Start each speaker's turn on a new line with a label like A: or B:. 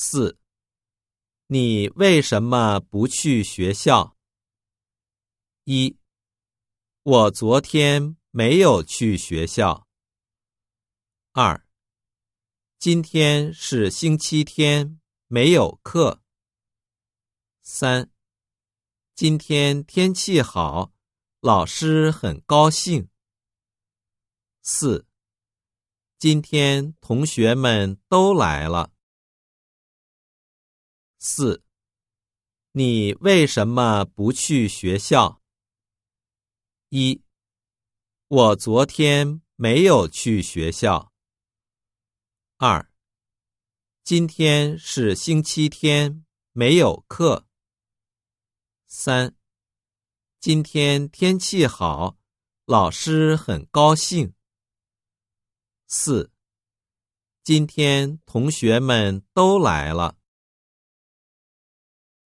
A: 四，你为什么不去学校？一，我昨天没有去学校。二，今天是星期天，没有课。三，今天天气好，老师很高兴。四，今天同学们都来了。四，你为什么不去学校？一，我昨天没有去学校。二，今天是星期天，没有课。三，今天天气好，老师很高兴。四，今天同学们都来了。